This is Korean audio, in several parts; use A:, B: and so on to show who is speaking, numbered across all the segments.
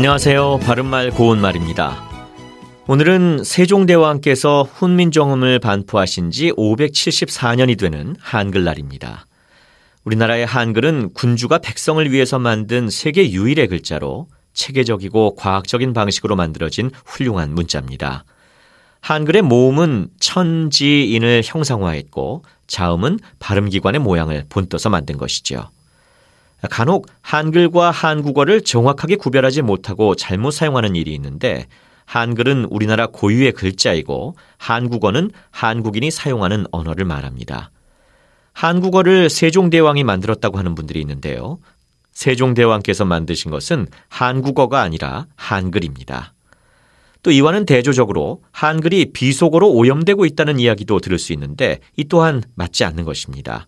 A: 안녕하세요. 바른말 고운말입니다. 오늘은 세종대왕께서 훈민정음을 반포하신 지 574년이 되는 한글날입니다. 우리나라의 한글은 군주가 백성을 위해서 만든 세계 유일의 글자로 체계적이고 과학적인 방식으로 만들어진 훌륭한 문자입니다. 한글의 모음은 천지인을 형상화했고 자음은 발음기관의 모양을 본떠서 만든 것이죠. 간혹 한글과 한국어를 정확하게 구별하지 못하고 잘못 사용하는 일이 있는데 한글은 우리나라 고유의 글자이고 한국어는 한국인이 사용하는 언어를 말합니다. 한국어를 세종대왕이 만들었다고 하는 분들이 있는데요. 세종대왕께서 만드신 것은 한국어가 아니라 한글입니다. 또 이와는 대조적으로 한글이 비속어로 오염되고 있다는 이야기도 들을 수 있는데 이 또한 맞지 않는 것입니다.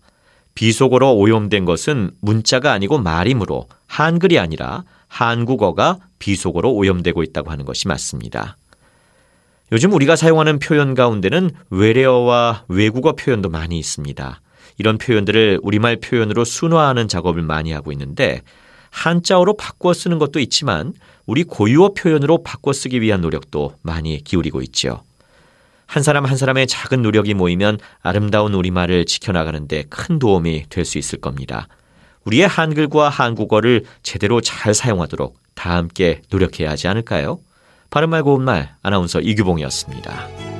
A: 비속어로 오염된 것은 문자가 아니고 말이므로 한글이 아니라 한국어가 비속어로 오염되고 있다고 하는 것이 맞습니다. 요즘 우리가 사용하는 표현 가운데는 외래어와 외국어 표현도 많이 있습니다. 이런 표현들을 우리말 표현으로 순화하는 작업을 많이 하고 있는데 한자어로 바꿔 쓰는 것도 있지만 우리 고유어 표현으로 바꿔 쓰기 위한 노력도 많이 기울이고 있지요. 한 사람 한 사람의 작은 노력이 모이면 아름다운 우리말을 지켜나가는데 큰 도움이 될 수 있을 겁니다. 우리의 한글과 한국어를 제대로 잘 사용하도록 다 함께 노력해야 하지 않을까요? 바른말 고운말 아나운서 이규봉이었습니다.